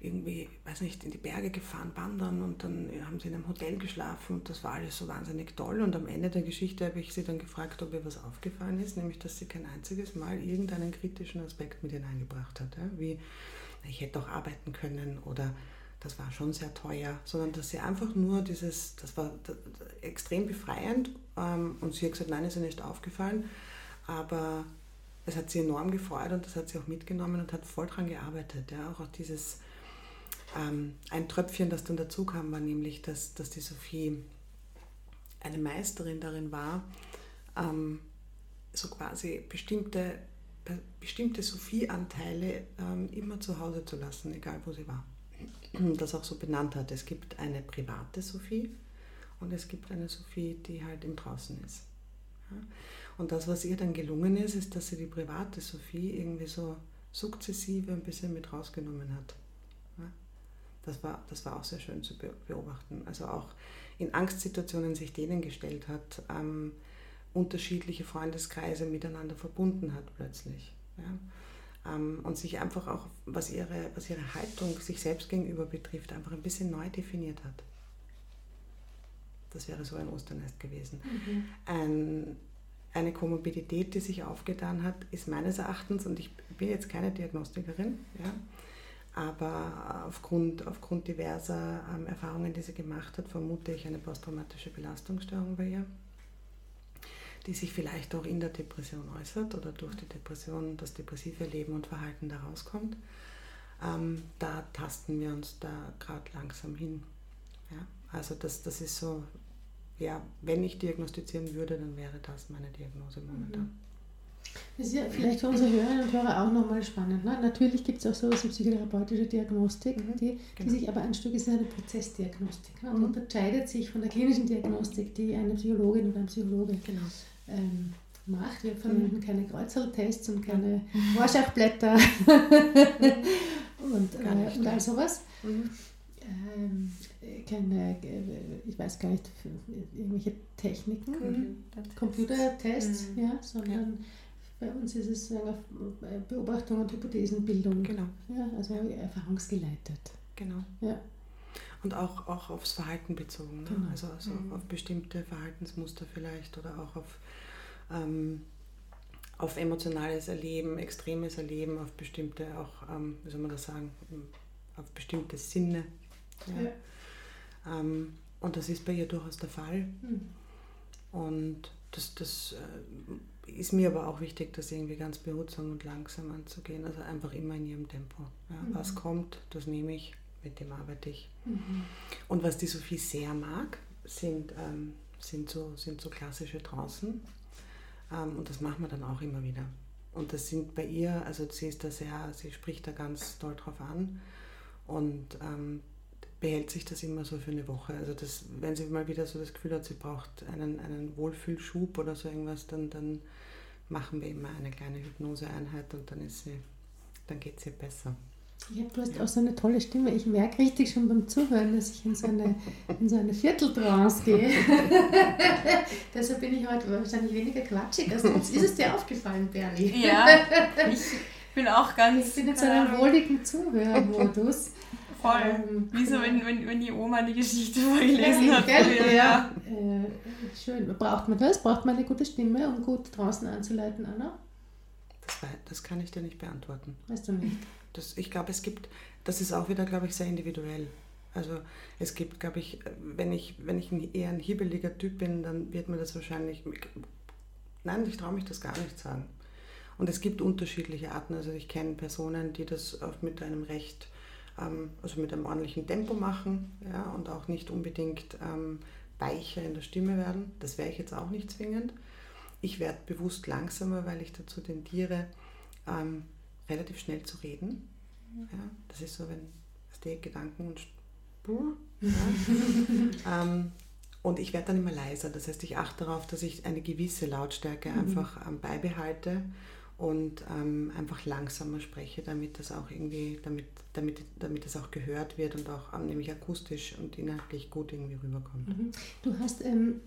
irgendwie, weiß nicht, in die Berge gefahren, wandern und dann haben sie in einem Hotel geschlafen und das war alles so wahnsinnig toll. Und am Ende der Geschichte habe ich sie dann gefragt, ob ihr was aufgefallen ist, nämlich dass sie kein einziges Mal irgendeinen kritischen Aspekt mit hineingebracht hat. Ja? Wie, ich hätte auch arbeiten können oder das war schon sehr teuer, sondern dass sie einfach nur dieses, das war extrem befreiend ähm, und sie hat gesagt, nein, ist ihr nicht aufgefallen, aber es hat sie enorm gefreut und das hat sie auch mitgenommen und hat voll dran gearbeitet. Ja, auch, auch dieses, ähm, ein Tröpfchen, das dann dazu kam, war nämlich, dass, dass die Sophie eine Meisterin darin war, ähm, so quasi bestimmte, bestimmte Sophie-Anteile ähm, immer zu Hause zu lassen, egal wo sie war. Das auch so benannt hat. Es gibt eine private Sophie und es gibt eine Sophie, die halt im Draußen ist. Ja? Und das, was ihr dann gelungen ist, ist, dass sie die private Sophie irgendwie so sukzessive ein bisschen mit rausgenommen hat. Das, war, das war auch sehr schön zu beobachten. Also auch in Angstsituationen sich denen gestellt hat, ähm, unterschiedliche Freundeskreise miteinander verbunden hat plötzlich. Ja? Ähm, und sich einfach auch, was ihre, was ihre Haltung sich selbst gegenüber betrifft, einfach ein bisschen neu definiert hat. Das wäre so ein Osternest gewesen. Mhm. Ein, eine Komorbidität, die sich aufgetan hat, ist meines Erachtens, und ich bin jetzt keine Diagnostikerin, ja, aber aufgrund, aufgrund diverser ähm, Erfahrungen, die sie gemacht hat, vermute ich eine posttraumatische Belastungsstörung bei ihr die sich vielleicht auch in der Depression äußert oder durch die Depression das depressive Leben und Verhalten da rauskommt. Ähm, da tasten wir uns da gerade langsam hin. Ja? Also das, das ist so, ja, wenn ich diagnostizieren würde, dann wäre das meine Diagnose momentan. Mhm. Das ist ja vielleicht für unsere Hörerinnen und Hörer auch nochmal spannend. Ne? Natürlich gibt es auch so wie psychotherapeutische Diagnostik, mhm, die, genau. die sich aber ein Stück ist eine Prozessdiagnostik. Ne? Und mhm. unterscheidet sich von der klinischen Diagnostik, die eine Psychologin oder ein Psychologe genau ähm, macht. Wir verwenden mhm. keine Kreuzerltests und keine Rorschachblätter und, äh, und all sowas. Mhm. Ähm, keine, ich weiß gar nicht, irgendwelche Techniken, mhm. Computertests, mhm. ja, sondern. Bei uns ist es Beobachtung und Hypothesenbildung. Genau. Ja, also erfahrungsgeleitet. Genau. Ja. Und auch, auch aufs Verhalten bezogen. Ne? Genau. Also, also mhm. auf bestimmte Verhaltensmuster vielleicht oder auch auf ähm, auf emotionales Erleben, extremes Erleben, auf bestimmte auch, ähm, wie soll man das sagen, auf bestimmte Sinne. Ja. Ja. Ähm, und das ist bei ihr durchaus der Fall. Mhm. Und das, das äh, ist mir aber auch wichtig, das irgendwie ganz behutsam und langsam anzugehen. Also einfach immer in ihrem Tempo. Ja. Mhm. Was kommt, das nehme ich, mit dem arbeite ich. Mhm. Und was die Sophie sehr mag, sind, ähm, sind, so, sind so klassische Trancen. Ähm, und das machen wir dann auch immer wieder. Und das sind bei ihr, also sie ist da sehr, sie spricht da ganz toll drauf an und ähm, behält sich das immer so für eine Woche. Also das, wenn sie mal wieder so das Gefühl hat, sie braucht einen, einen Wohlfühlschub oder so irgendwas, dann, dann machen wir immer eine kleine Hypnoseeinheit und dann ist sie, dann geht es ihr besser. Ja, du hast auch so eine tolle Stimme. Ich merke richtig schon beim Zuhören, dass ich in so eine, in so eine Vierteltrance gehe. Deshalb bin ich heute wahrscheinlich weniger quatschig. Also jetzt ist es dir aufgefallen, Berli. Ja, ich bin auch ganz... Ich bin in so einem wohligen Zuhörmodus. Voll. Ähm, Wie so, wenn, wenn, wenn die Oma die Geschichte vorgelesen hat. Gell? Ja. Äh, schön. Braucht man das? Braucht man eine gute Stimme, um gut draußen anzuleiten, Anna? Das, das kann ich dir nicht beantworten. Weißt du nicht? Das, ich glaube, es gibt, das ist auch wieder, glaube ich, sehr individuell. Also es gibt, glaube ich, wenn ich, wenn ich ein, eher ein hibbeliger Typ bin, dann wird mir das wahrscheinlich, nein, ich traue mich das gar nicht sagen. Und es gibt unterschiedliche Arten. Also ich kenne Personen, die das oft mit einem recht, also mit einem ordentlichen Tempo machen ja, und auch nicht unbedingt ähm, weicher in der Stimme werden. Das wäre ich jetzt auch nicht zwingend. Ich werde bewusst langsamer, weil ich dazu tendiere, ähm, relativ schnell zu reden. Ja, das ist so, wenn die Gedanken und ja. ähm, und ich werde dann immer leiser. Das heißt, ich achte darauf, dass ich eine gewisse Lautstärke mhm. einfach ähm, beibehalte und ähm, einfach langsamer spreche, damit das auch irgendwie, damit, damit, damit das auch gehört wird und auch nämlich akustisch und inhaltlich gut irgendwie rüberkommt. Mhm. Du hast, ähm,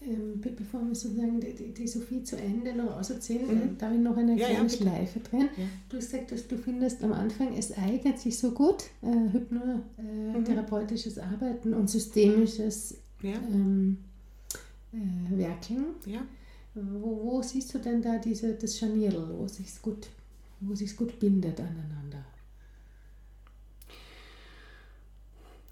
ähm, bevor wir sozusagen die, die, Sophie zu Ende noch auserzählen, mhm. äh, da ich noch eine kleine ja, Schleife drin. Ja. Du hast gesagt, dass du findest am Anfang, es eignet sich so gut, äh, hypnotherapeutisches äh, mhm. Arbeiten und systemisches ja. ähm, äh, Werkeln. Ja. Wo, wo siehst du denn da diese, das Scharnierl, wo es sich gut, wo sich's gut bindet aneinander?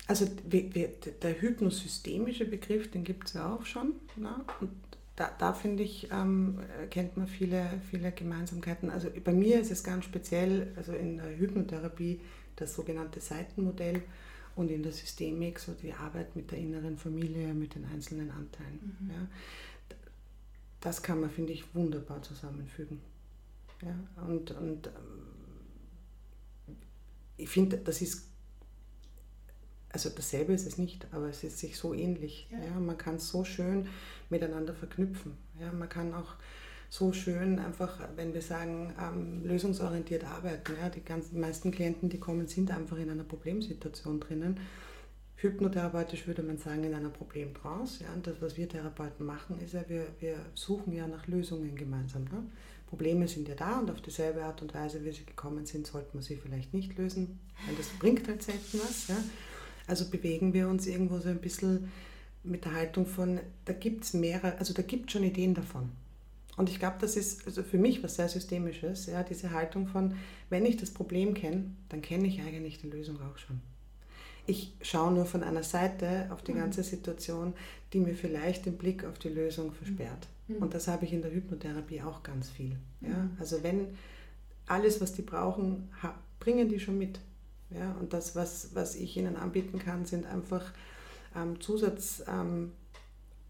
Also der hypnosystemische Begriff, den gibt es ja auch schon. Ne? Und da, da finde ich, ähm, kennt man viele, viele Gemeinsamkeiten. Also bei mir ist es ganz speziell, also in der Hypnotherapie das sogenannte Seitenmodell und in der Systemik so die Arbeit mit der inneren Familie, mit den einzelnen Anteilen. Mhm. Ja. Das kann man, finde ich, wunderbar zusammenfügen. Ja. Und, und ähm, ich finde, das ist also dasselbe ist es nicht, aber es ist sich so ähnlich. Ja. ja man kann es so schön miteinander verknüpfen. Ja, man kann auch so schön einfach, wenn wir sagen, ähm, lösungsorientiert arbeiten. Ja, die ganzen meisten Klienten, die kommen, sind einfach in einer Problemsituation drinnen. Hypnotherapeutisch würde man sagen, in einer Problem draus. Ja, und das, was wir Therapeuten machen, ist ja, wir, wir suchen ja nach Lösungen gemeinsam. Ne? Probleme sind ja da und auf dieselbe Art und Weise, wie sie gekommen sind, sollte man sie vielleicht nicht lösen, weil das bringt halt selten was. Ja? Also bewegen wir uns irgendwo so ein bisschen mit der Haltung von, da gibt es mehrere, also da gibt es schon Ideen davon. Und ich glaube, das ist also für mich was sehr Systemisches, ja, diese Haltung von, wenn ich das Problem kenne, dann kenne ich eigentlich die Lösung auch schon. Ich schaue nur von einer Seite auf die mhm. ganze Situation, die mir vielleicht den Blick auf die Lösung versperrt. Mhm. Und das habe ich in der Hypnotherapie auch ganz viel. Ja? Mhm. Also wenn alles, was die brauchen, bringen die schon mit. Ja, und das, was, was ich ihnen anbieten kann, sind einfach ähm, Zusatz. Ähm,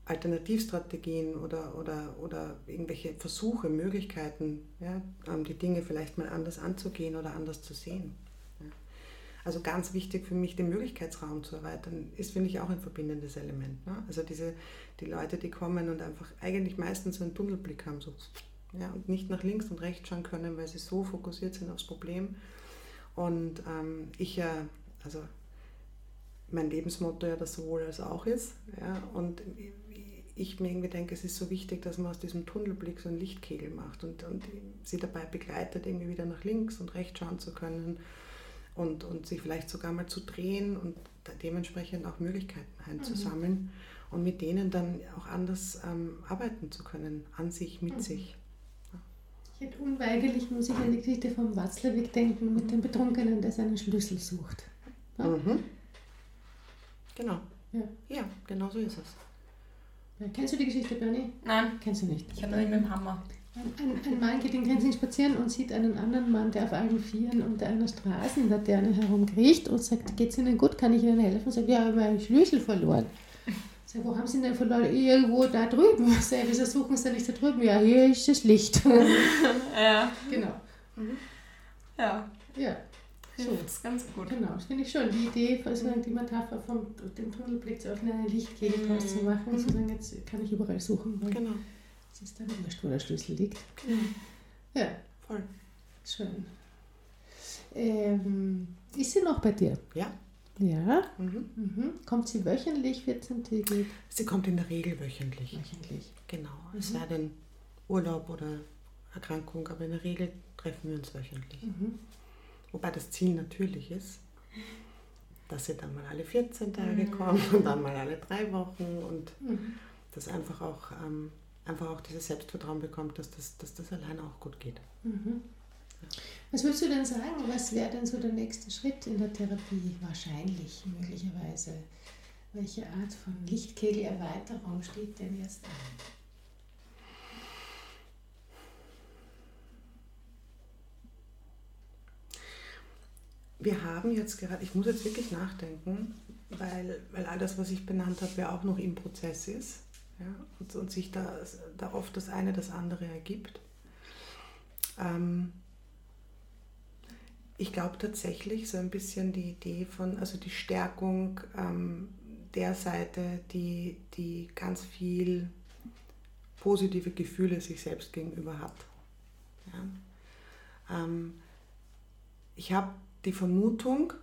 Alternativstrategien oder, oder, oder irgendwelche Versuche, Möglichkeiten, ja, ähm, die Dinge vielleicht mal anders anzugehen oder anders zu sehen. Also ganz wichtig für mich, den Möglichkeitsraum zu erweitern, ist, finde ich, auch ein verbindendes Element. Ne? Also diese, die Leute, die kommen und einfach eigentlich meistens so einen Tunnelblick haben so, ja, und nicht nach links und rechts schauen können, weil sie so fokussiert sind aufs Problem und ähm, ich ja, also mein Lebensmotto ja das sowohl als auch ist. Ja, und ich mir irgendwie denke, es ist so wichtig, dass man aus diesem Tunnelblick so einen Lichtkegel macht und, und sie dabei begleitet, irgendwie wieder nach links und rechts schauen zu können und, und sich vielleicht sogar mal zu drehen und dementsprechend auch Möglichkeiten einzusammeln mhm. und mit denen dann auch anders ähm, arbeiten zu können, an sich, mit mhm. sich. Ich hätte unweigerlich, muss ich an die Geschichte vom Watzlawick denken, mit dem Betrunkenen, der seinen Schlüssel sucht. Ja? Mhm. Genau. Ja. ja, genau so ist es. Kennst du die Geschichte, Bernie? Nein. Kennst du nicht? Ich habe noch nicht mit dem Hammer. Ein, ein, Mann geht in Grenzen spazieren und sieht einen anderen Mann, der auf allen Vieren unter einer Straßenlaterne herumkriecht und sagt, geht es Ihnen gut, kann ich Ihnen helfen? Und sagt, ja, ich habe meinen Schlüssel verloren. Sag, wo haben Sie ihn denn verloren? Irgendwo da drüben. Sag, wieso suchen Sie nicht da drüben? Ja, hier ist das Licht. ja. Genau. Mhm. Ja. Ja. So. Das ist ganz gut. Genau, das finde ich schon. Die Idee, also die Metapher vom dem Tunnelblick zu öffnen, eine Lichtkegel draus zu machen, mhm. zu sagen, jetzt kann ich überall suchen. genau. Es ist dann wurscht, wo der Schlüssel liegt. Genau. Ja. Voll. Schön. Ähm, ist sie noch bei dir? Ja. Ja. Mhm. Mhm. Kommt sie wöchentlich, 14-tägig? Sie kommt in der Regel wöchentlich. Wöchentlich. Genau. Es sei denn Urlaub oder Erkrankung, aber in der Regel treffen wir uns wöchentlich. Mhm. Wobei das Ziel natürlich ist, dass sie dann mal alle 14 Tage mhm. kommen und dann mal alle drei Wochen und mhm. dass einfach auch, ähm, einfach auch dieses Selbstvertrauen bekommt, dass das, dass das allein auch gut geht. Mhm. Was würdest du denn sagen? Was wäre denn so der nächste Schritt in der Therapie? Wahrscheinlich, möglicherweise. Welche Art von Lichtkegelerweiterung steht denn jetzt an? wir haben jetzt gerade, ich muss jetzt wirklich nachdenken, weil, weil all das, was ich benannt habe, ja auch noch im Prozess ist ja, und, und sich da, oft das eine das andere ergibt. Ähm, ich glaube tatsächlich so ein bisschen die Idee von, also die Stärkung ähm, der Seite, die, die ganz viel positive Gefühle sich selbst gegenüber hat. Ja. Ähm, ich habe die Vermutung,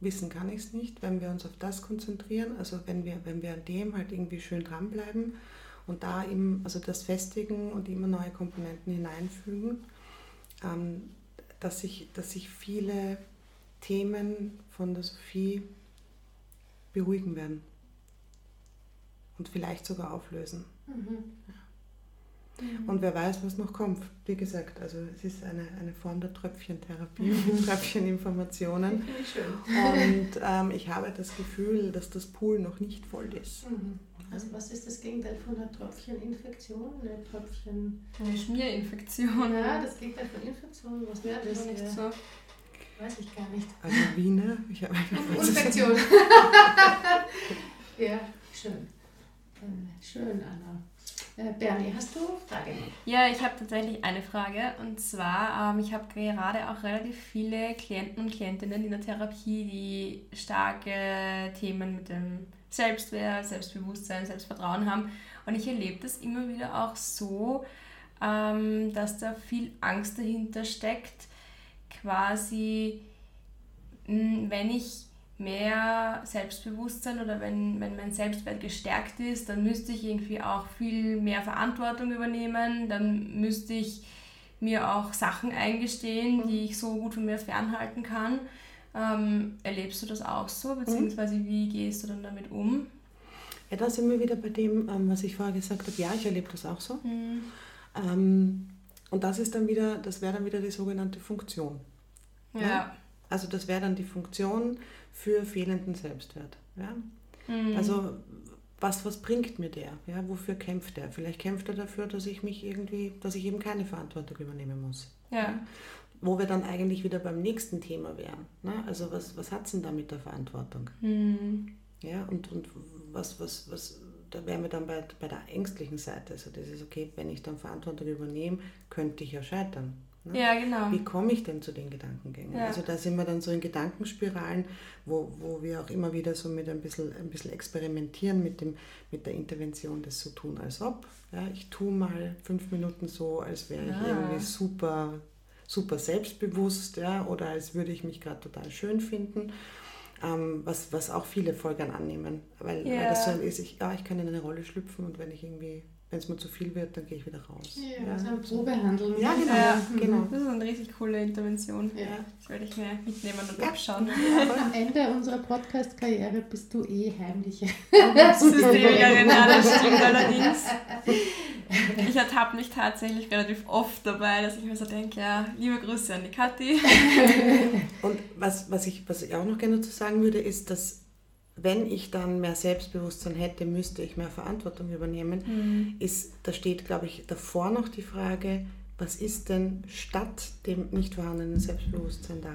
wissen kann ich es nicht, wenn wir uns auf das konzentrieren, also wenn wir, wenn wir an dem halt irgendwie schön dranbleiben und da eben also das festigen und immer neue Komponenten hineinfügen, ähm, dass, sich, dass sich viele Themen von der Sophie beruhigen werden und vielleicht sogar auflösen. Mhm. Ja. Mhm. Und wer weiß, was noch kommt. Wie gesagt, also es ist eine, eine Form der Tröpfchentherapie, Tröpfcheninformationen. Und ähm, ich habe das Gefühl, dass das Pool noch nicht voll ist. Mhm. Also was ist das Gegenteil von einer Tröpfcheninfektion? Eine Tröpfchen... Eine Schmierinfektion. Ja, das Gegenteil von Infektion. Was wäre das? Nicht ja. so. Weiß ich gar nicht. Also Wiener? Ich habe Infektion. ja, schön. Äh, schön, Anna. Äh, Bernie, hast du Frage? Ja, ich habe tatsächlich eine Frage. Und zwar, ähm, ich habe gerade auch relativ viele Klienten und Klientinnen in der Therapie, die starke Themen mit dem Selbstwert, Selbstbewusstsein, Selbstvertrauen haben. Und ich erlebe das immer wieder auch so, ähm, dass da viel Angst dahinter steckt, quasi, wenn ich mehr Selbstbewusstsein oder wenn, wenn mein Selbstwert gestärkt ist, dann müsste ich irgendwie auch viel mehr Verantwortung übernehmen, dann müsste ich mir auch Sachen eingestehen, die ich so gut von mir fernhalten kann. Ähm, erlebst du das auch so, beziehungsweise wie gehst du dann damit um? Ja, da sind wir wieder bei dem, ähm, was ich vorher gesagt habe. Ja, ich erlebe das auch so. Mhm. Ähm, und das ist dann wieder, das wäre dann wieder die sogenannte Funktion. Ja. ja? Also das wäre dann die Funktion, für fehlenden Selbstwert. Ja? Mhm. Also was, was bringt mir der? Ja? Wofür kämpft er? Vielleicht kämpft er dafür, dass ich mich irgendwie, dass ich eben keine Verantwortung übernehmen muss. Ja. Wo wir dann eigentlich wieder beim nächsten Thema wären. Ne? Also was, was hat es denn da mit der Verantwortung? Mhm. Ja, und, und was, was, was, da wären wir dann bei, bei der ängstlichen Seite. Also das ist okay, wenn ich dann Verantwortung übernehme, könnte ich ja scheitern. Ne? Ja, genau. Wie komme ich denn zu den Gedankengängen? Ja. Also da sind wir dann so in Gedankenspiralen, wo, wo wir auch immer wieder so mit ein bisschen, ein bisschen experimentieren mit, dem, mit der Intervention des so tun als ob. Ja, ich tue mal fünf Minuten so, als wäre ich ah. irgendwie super, super selbstbewusst ja, oder als würde ich mich gerade total schön finden. Ähm, was, was auch viele Folgern annehmen, weil, ja. weil das so ist, ich, ja, ich kann in eine Rolle schlüpfen und wenn ich irgendwie wenn es mir zu viel wird, dann gehe ich wieder raus. Ja, ja. also eine Probehandlung. Ja, genau. Ja, genau. Das ist eine richtig coole Intervention. Ja. Das werde ich mir mitnehmen und ja. abschauen. Am Ende unserer Podcast-Karriere bist du eh heimliche Systemikerin. ja, das stimmt allerdings. Ich ertappe mich tatsächlich relativ oft dabei, dass ich mir so denke, ja, liebe Grüße an die Kathi. und was, was, ich, was ich auch noch gerne dazu sagen würde, ist, dass wenn ich dann mehr Selbstbewusstsein hätte, müsste ich mehr Verantwortung übernehmen, mhm. ist, da steht, glaube ich, davor noch die Frage, was ist denn statt dem nicht vorhandenen Selbstbewusstsein da?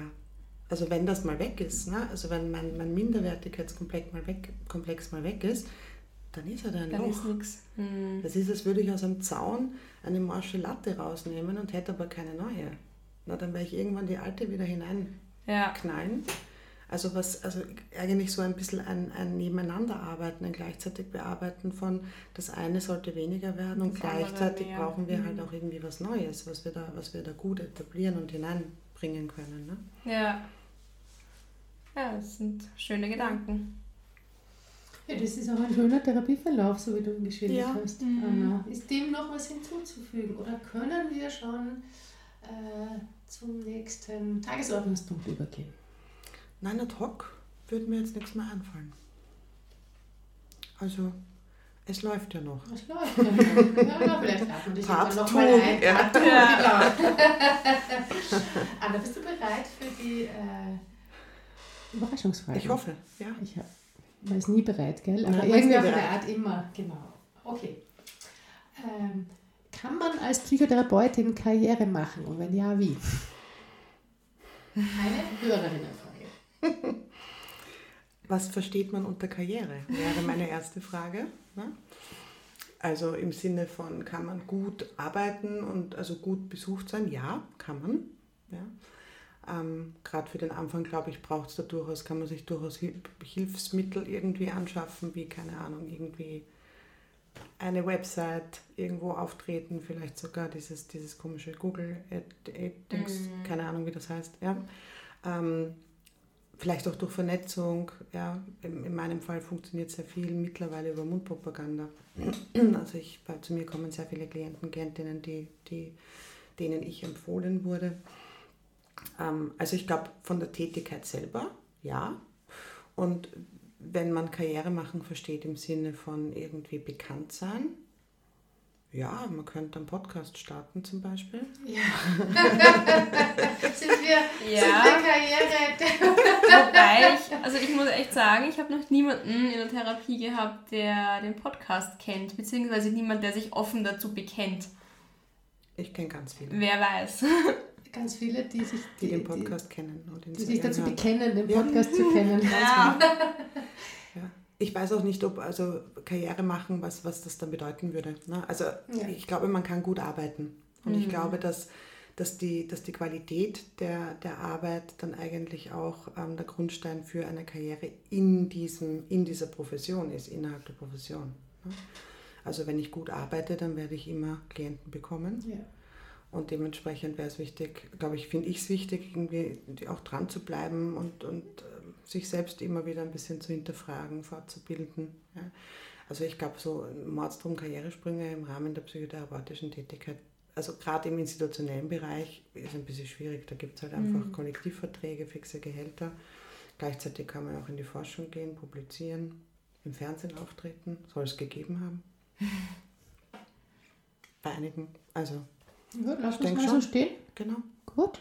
Also wenn das mal weg ist, ne? also wenn mein, mein Minderwertigkeitskomplex mal weg, Komplex mal weg ist, dann ist er da ein dann Loch. Ist. Mhm. Das ist, als würde ich aus einem Zaun eine morsche Latte rausnehmen und hätte aber keine neue. Na, dann werde ich irgendwann die alte wieder hineinknallen. Ja. Also was, also eigentlich so ein bisschen ein, ein Nebeneinanderarbeiten, ein gleichzeitig Bearbeiten von das eine sollte weniger werden und gleichzeitig brauchen wir halt mhm. halt auch irgendwie was Neues, was wir da, was wir da gut etablieren und hineinbringen können. Ne? Ja. Ja, das sind schöne Gedanken. Ja, das ist auch ein schöner Therapieverlauf, so wie du ihn geschildert ja. hast, mhm. Ist dem noch was hinzuzufügen oder können wir schon äh, zum nächsten Tagesordnungspunkt übergehen? Nein, ad hoc würde mir jetzt nichts mehr einfallen. Also, es läuft ja noch. Es läuft ja noch. ja, vielleicht laden wir dich Part noch mal ein. Ja. Part ja. genau. Anna, bist du bereit für die äh, Überraschungsfrage? Ich hoffe, ja. Ich weiß nie bereit, gell? Aber ja, irgendwie auf eine Art immer, genau. Okay. Ähm, kann man als Psychotherapeutin Karriere machen und wenn ja, wie? Eine Hörerinnenfrage. Was versteht man unter Karriere? Wäre meine erste Frage. Ne? Also im Sinne von, kann man gut arbeiten und also gut besucht sein? Ja, kann man. Ja. Ähm, Gerade für den Anfang, glaube ich, braucht es da durchaus, kann man sich durchaus Hilfsmittel irgendwie anschaffen, wie, keine Ahnung, irgendwie eine Website irgendwo auftreten, vielleicht sogar dieses, dieses komische Google Ad, Ad, mm. keine Ahnung, wie das heißt. Ja. Ähm, vielleicht auch durch Vernetzung. Ja, in, in meinem Fall funktioniert sehr viel mittlerweile über Mundpropaganda. Also ich, bei, zu mir kommen sehr viele Klienten, Klientinnen, die, die, denen ich empfohlen wurde. Ähm, also ich glaube von der Tätigkeit selber, ja. Und wenn man Karriere machen versteht im Sinne von irgendwie bekannt sein, Ja, man könnte einen Podcast starten zum Beispiel. Ja. sind wir, Ja. sind wir Karriere? Wobei ich, also ich muss echt sagen, ich habe noch niemanden in der Therapie gehabt, der den Podcast kennt, beziehungsweise niemand, der sich offen dazu bekennt. Ich kenne ganz viele, Wer weiß. Ganz viele, die sich, die den Podcast kennen. Und die, die sich dazu hören. bekennen, den Ja. Podcast zu kennen. Ja. Ich weiß auch nicht, ob also Karriere machen, was, was das dann bedeuten würde. Ne? Also Ja. ich glaube, man kann gut arbeiten. Und ich glaube, dass, dass, die, dass die Qualität der, der Arbeit dann eigentlich auch ähm, der Grundstein für eine Karriere in, diesem, in dieser Profession ist, innerhalb der Profession. Ne? Also wenn ich gut arbeite, dann werde ich immer Klienten bekommen. Ja. Und dementsprechend wäre es wichtig, glaube ich, finde ich es wichtig, irgendwie auch dran zu bleiben und, und sich selbst immer wieder ein bisschen zu hinterfragen, fortzubilden. Ja. Also ich glaube, so Mordstrom Karrieresprünge im Rahmen der psychotherapeutischen Tätigkeit, also gerade im institutionellen Bereich, ist ein bisschen schwierig. Da gibt es halt einfach Kollektivverträge, fixe Gehälter. Gleichzeitig kann man auch in die Forschung gehen, publizieren, im Fernsehen auftreten, soll es gegeben haben. Bei einigen, also Gut, lass uns mal so schon. stehen. genau. Gut.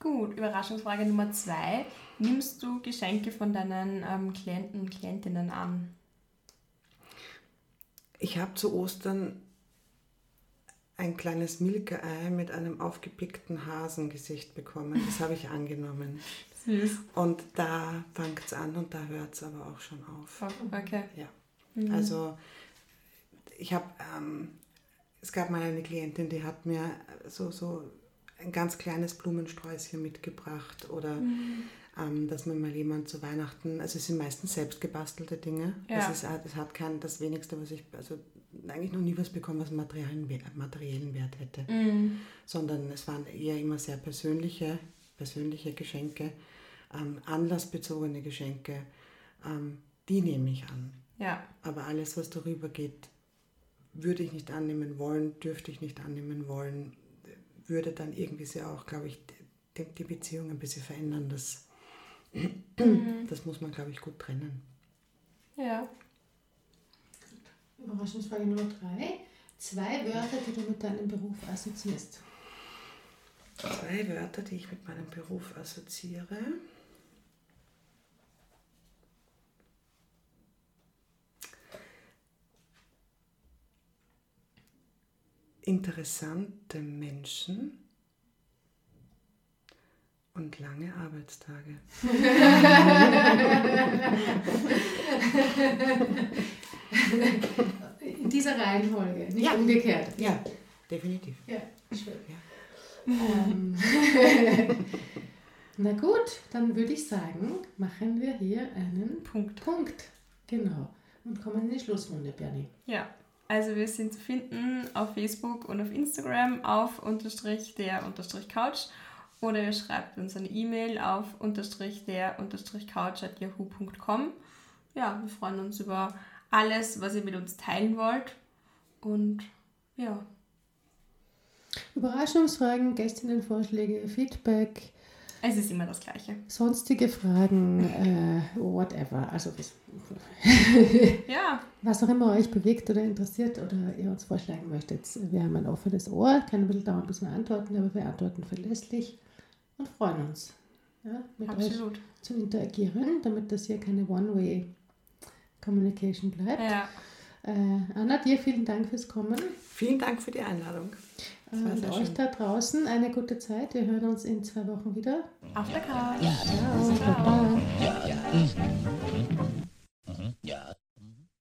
Gut, Überraschungsfrage Nummer zwei. Nimmst du Geschenke von deinen ähm, Klienten und Klientinnen an? Ich habe zu Ostern ein kleines Milka-Ei mit einem aufgepickten Hasengesicht bekommen. Das habe ich angenommen. Süß. Und da fängt es an und da hört es aber auch schon auf. Okay. Ja. Also ich habe, ähm, es gab mal eine Klientin, die hat mir so, so ein ganz kleines Blumensträußchen mitgebracht oder ähm, dass mir mal jemand zu Weihnachten, also es sind meistens selbst gebastelte Dinge. Ja. Es, ist, es hat kein, das wenigste, was ich, also eigentlich noch nie was bekommen, was einen materiellen, Wert- materiellen Wert hätte, Mhm. sondern es waren eher immer sehr persönliche, persönliche Geschenke, ähm, anlassbezogene Geschenke, ähm, die nehme ich an. Ja. Aber alles, was darüber geht, würde ich nicht annehmen wollen, dürfte ich nicht annehmen wollen, würde dann irgendwie sehr auch, glaube ich, die, die Beziehung ein bisschen verändern. Das, das muss man, glaube ich, gut trennen. Ja. Überraschungsfrage Nummer drei. Zwei Wörter, die du mit deinem Beruf assoziierst. Zwei Wörter, die ich mit meinem Beruf assoziiere. Interessante Menschen und lange Arbeitstage. In dieser Reihenfolge, nicht Ja. umgekehrt. Ja, definitiv. Ja, schön. Ja. Ähm, Na gut, dann würde ich sagen, machen wir hier einen Punkt. Punkt. Genau. Und kommen in die Schlussrunde, Bernie. Ja. Also wir sind zu finden auf Facebook und auf Instagram auf unterstrich der unterstrich Couch oder ihr schreibt uns eine E-Mail auf unterstrich der unterstrich Couch at yahoo.com. Ja, wir freuen uns über alles, was ihr mit uns teilen wollt. Und ja, Überraschungsfragen, Gästinnenvorschläge, Feedback, es ist immer das Gleiche. sonstige Fragen, äh, whatever. Also was, Ja, was auch immer euch bewegt oder interessiert oder ihr uns vorschlagen möchtet. Wir haben ein offenes Ohr, kann ein bisschen dauern, bis wir antworten, aber wir antworten verlässlich und freuen uns, ja, mit euch absolut. zu interagieren, damit das hier keine One-Way-Communication bleibt. Ja, Äh, Anna, dir vielen Dank fürs Kommen. Vielen Dank für die Einladung. Das war Und sehr euch schön. da draußen eine gute Zeit. Wir hören uns in zwei Wochen wieder. auf der Couch. Ciao. Ciao. Baba.